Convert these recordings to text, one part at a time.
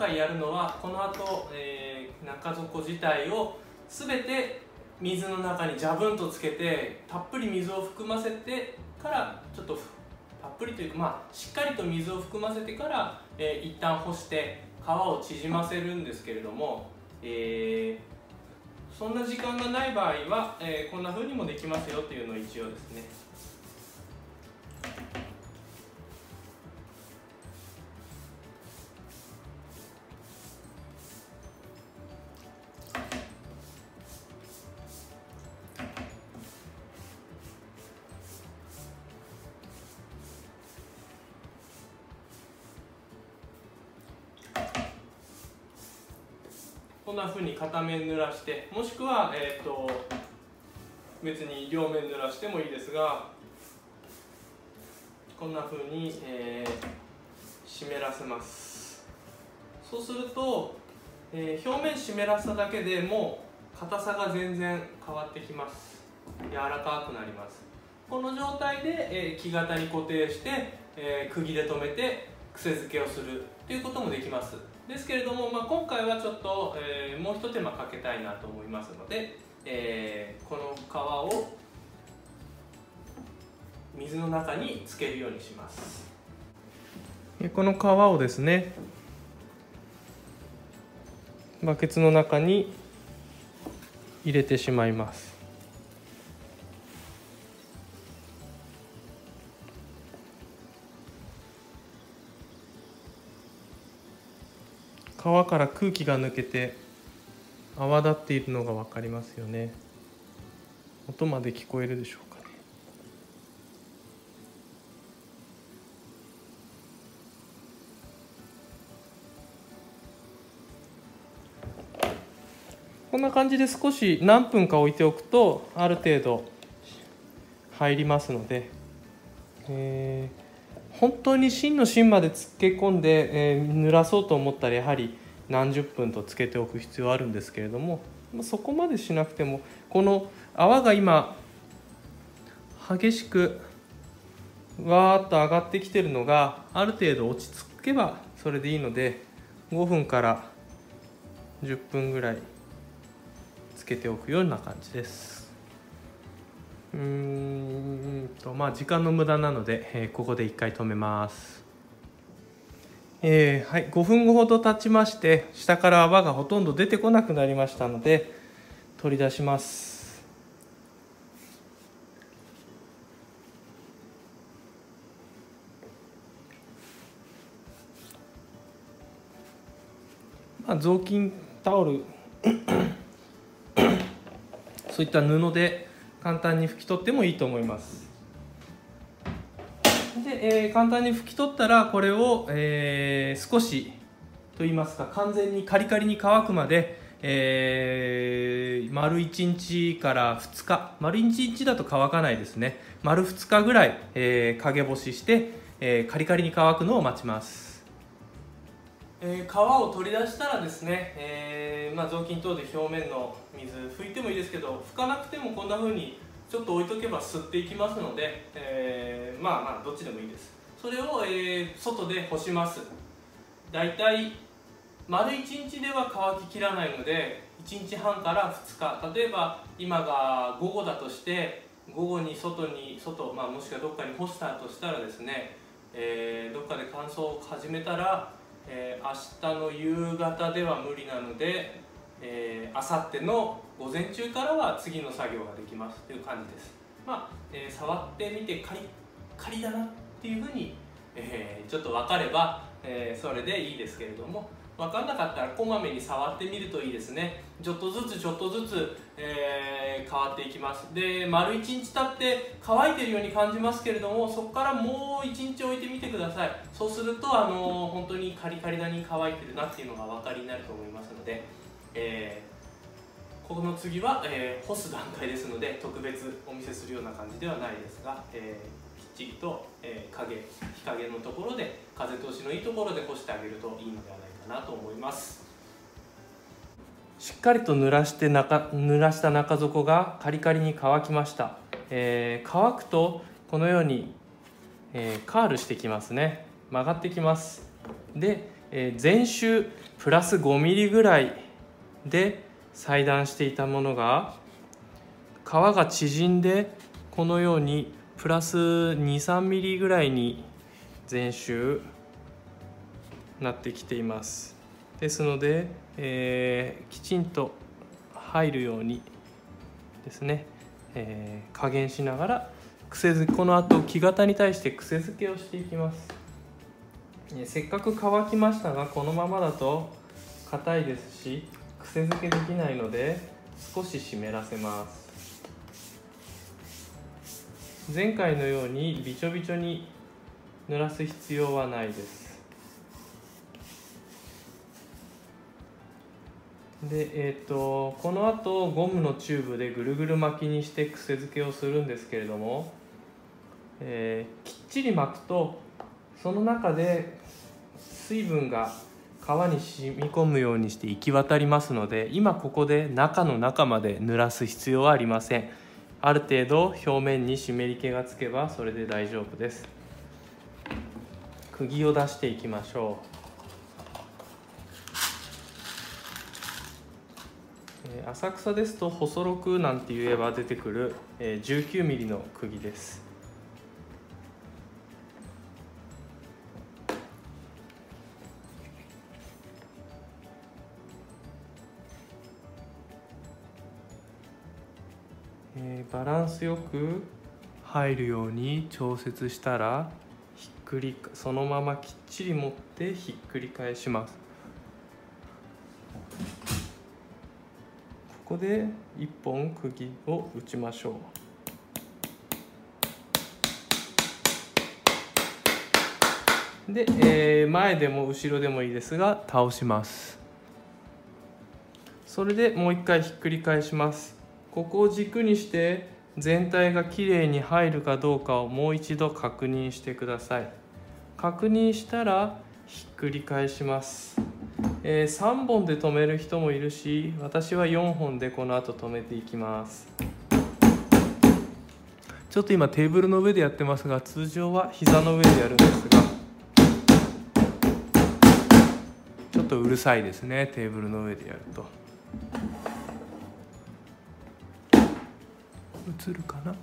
回やるのはこの後、えー、中底自体を全て水の中にジャブンとつけてたっぷり水を含ませてからちょっとたっぷりというか、まあ、しっかりと水を含ませてから、えー、一旦干して皮を縮ませるんですけれども、えー、そんな時間がない場合は、えー、こんな風にもできますよというのを一応ですね。こんなふうに片面濡らしてもしくは、えーと、別に両面濡らしてもいいですがこんなふうに、えー、湿らせます。そうすると、えー、表面湿らせただけでもう硬さが全然変わってきます。柔らかくなります。この状態で、えー、木型に固定して、えー、釘で留めて癖付けをするということもできます。ですけれども、まあ、今回はちょっと、えー、もう一手間かけたいなと思いますので、えー、この皮を水の中につけるようにします。この皮をですねバケツの中に入れてしまいます。皮から空気が抜けて泡立っているのが分かりますよね。音まで聞こえるでしょうかね。こんな感じで少し何分か置いておくとある程度入りますので、えー本当に芯の芯までつけ込んで、えー、濡らそうと思ったらやはり何十分とつけておく必要あるんですけれどもそこまでしなくてもこの泡が今激しくわーっと上がってきてるのがある程度落ち着けばそれでいいので5分から10分ぐらいつけておくような感じです。うんとまあ時間の無駄なので、えー、ここで一回止めます。えー、はい5分後ほど経ちまして下から泡がほとんど出てこなくなりましたので取り出します。まあ雑巾タオル そういった布で簡単に拭き取ってもいいと思います。で、えー、簡単に拭き取ったらこれを、えー、少しと言いますか完全にカリカリに乾くまで、えー、丸1日から2日丸1日だと乾かないですね。丸2日ぐらい、えー、陰干しして、えー、カリカリに乾くのを待ちます。えー、皮を取り出したらですね、えー、まあ、雑巾等で表面の水拭いてもいいですけど拭かなくてもこんな風にちょっと置いとけば吸っていきますので、えー、まあまあどっちでもいいです。それを、え外で干します。だいたい丸1日では乾ききらないので1日半から2日。例えば今が午後だとして午後に外に外、まあ、もしくはどっかに干したとしたらですね、えどっかで乾燥を始めたらえー、明日の夕方では無理なので、えー、明後日の午前中からは次の作業ができますという感じです。まあ、えー、触ってみてカリカリだなっていうふうに、えー、ちょっと分かれば、えー、それでいいですけれども分かんなかったらこまめに触ってみるといいですね。ちょっとずつちょっとずつ、えー、変わっていきます。で丸1日経って乾いてるように感じますけれどもそこからもう1日置いてみてください。そうするとあの本当にカリカリだに乾いてるなっていうのがお分かりになると思いますので、えー、ここの次は、えー、干す段階ですので特別お見せするような感じではないですが、えー、きっちりと、え、影日陰のところで風通しのいいところで干してあげるといいのではないかかなと思います。しっかりと濡らして中濡らした中底がカリカリに乾きました、えー、乾くとこのように、えー、カールしてきますね。曲がってきます。でえー、前週プラス 5mm ぐらいで裁断していたものが皮が縮んでこのようにプラス23ミリぐらいに前週なってきています。ですので、えー、きちんと入るようにですね、えー、加減しながら癖付この後木型に対して癖付けをしていきます。えせっかく乾きましたがこのままだと硬いですし癖付けできないので少し湿らせます。前回のようにびちょびちょに濡らす必要はないです。でえーと、この後ゴムのチューブでぐるぐる巻きにして癖付けをするんですけれども、えー、きっちり巻くとその中で水分が皮に染み込むようにして行き渡りますので今ここで中の中まで濡らす必要はありません。ある程度表面に湿り気がつけばそれで大丈夫です。釘を出していきましょう。浅草ですと細6なんて言えば出てくる 19mm の釘です、バランスよく入るように調節したらひっくりそのままきっちり持ってひっくり返します。ここで1本釘を打ちましょう。で、えー、前でも後ろでもいいですが倒します。それでもう一回ひっくり返します。ここを軸にして全体がきれいに入るかどうかをもう一度確認してください。確認したらひっくり返します、えー、3本で止める人もいるし私は4本でこの後止めていきますちょっと今テーブルの上でやってますが通常は膝の上でやるんですがちょっとうるさいですねテーブルの上でやると。映るかな？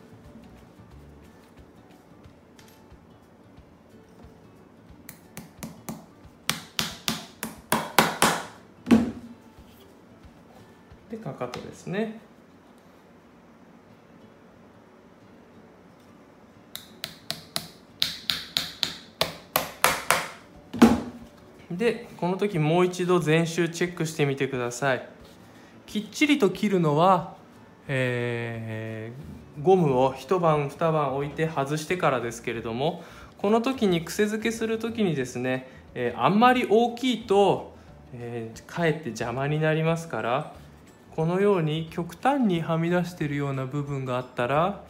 でかかとですね。でこの時もう一度全周チェックしてみてください。きっちりと切るのはえー、ゴムを一晩二晩置いて外してからですけれどもこの時に癖付けする時にですね、えー、あんまり大きいと、えー、かえって邪魔になりますからこのように極端にはみ出しているような部分があったら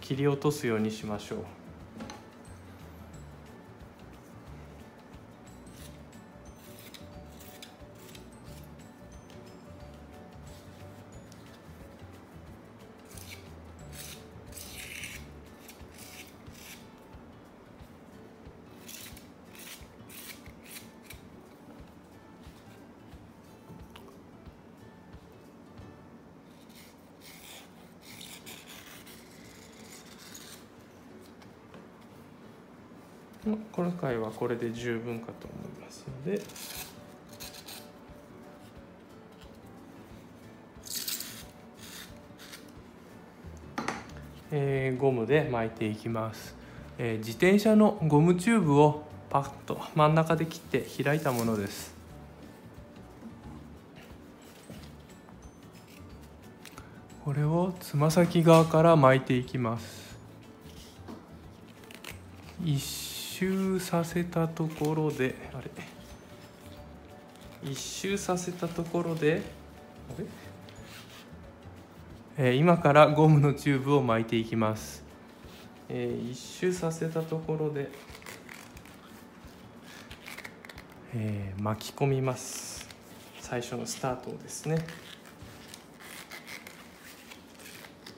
切り落とすようにしましょう。この回はこれで十分かと思いますので。え、ゴムで巻いていきます、え、自転車のゴムチューブをパッと真ん中で切って開いたものです。これをつま先側から巻いていきます。一周させたところであれ？一周させたところであれ、えー、今からゴムのチューブを巻いていきます、えー、一周させたところで、えー、巻き込みます。最初のスタートですね。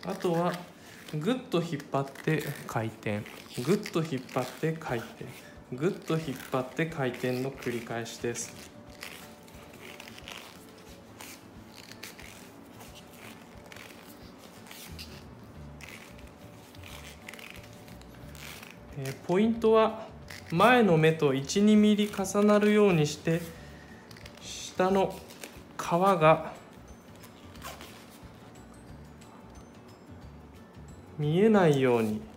あとはぐっと引っ張って回転。ぐっと引っ張って回転。ぐっと引っ張って回転の繰り返しです。えポイントは前の目と12ミリ重なるようにして下の皮が見えないように。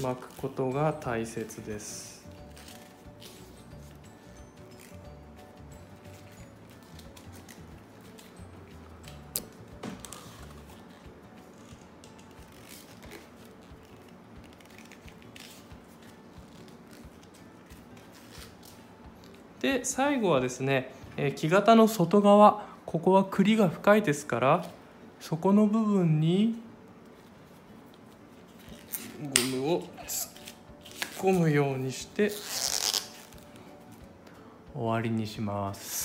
巻くことが大切です。で最後はですね、え木型の外側ここは栗が深いですからそこの部分にゴムを突っ込むようにして終わりにします。